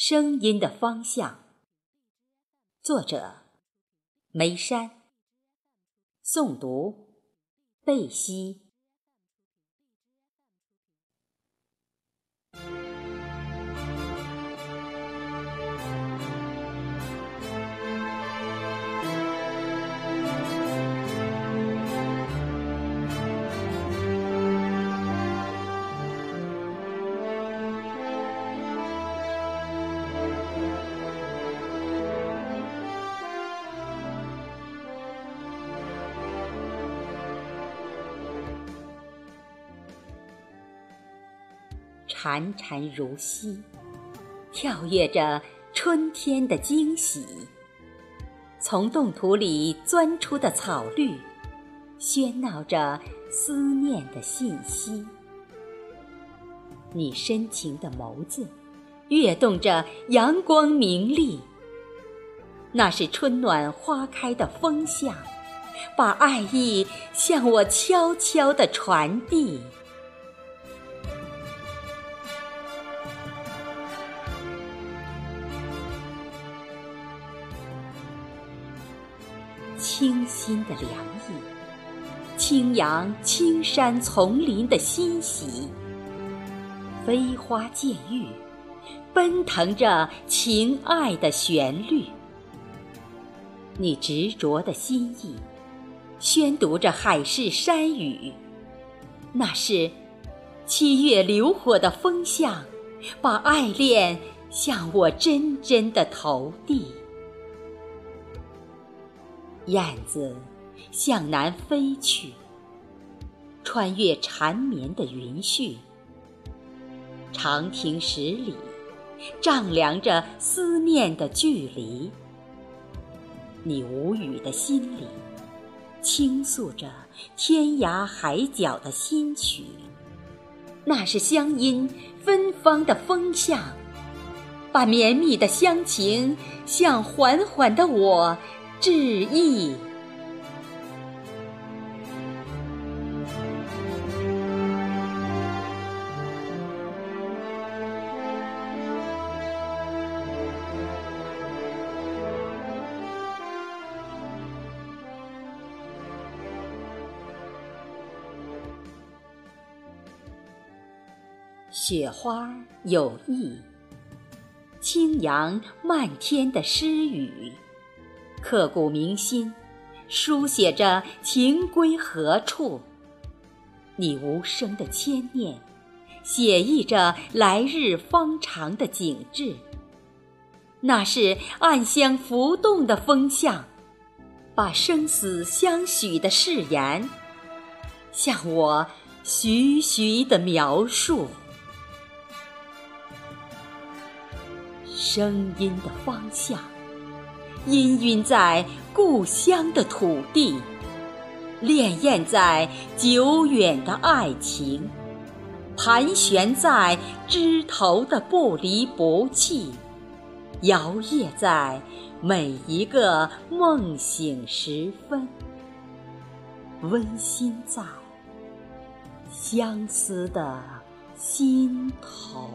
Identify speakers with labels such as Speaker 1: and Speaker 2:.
Speaker 1: 声音的方向。作者：梅山。诵读：贝西。潺潺如溪，跳跃着春天的惊喜。从冻土里钻出的草绿，喧闹着思念的信息。你深情的眸子，跃动着阳光明丽。那是春暖花开的风向，把爱意向我悄悄地传递。清新的凉意，轻扬青山丛林的欣喜，飞花溅玉，奔腾着情爱的旋律。你执着的心意，宣读着海誓山语。那是七月流火的风向，把爱恋向我真真的投递。燕子向南飞去，穿越缠绵的云絮，长亭十里，丈量着思念的距离。你无语的心里，倾诉着天涯海角的心曲。那是乡音芬芳的风向，把绵密的乡情向缓缓的我。致意。雪花有意，轻扬漫天的诗语。刻骨铭心，书写着情归何处。你无声的牵念，写意着来日方长的景致。那是暗香浮动的风向，把生死相许的誓言，向我徐徐的描述。声音的方向。氤氲在故乡的土地，潋滟在久远的爱情，盘旋在枝头的不离不弃，摇曳在每一个梦醒时分，温馨在相思的心头。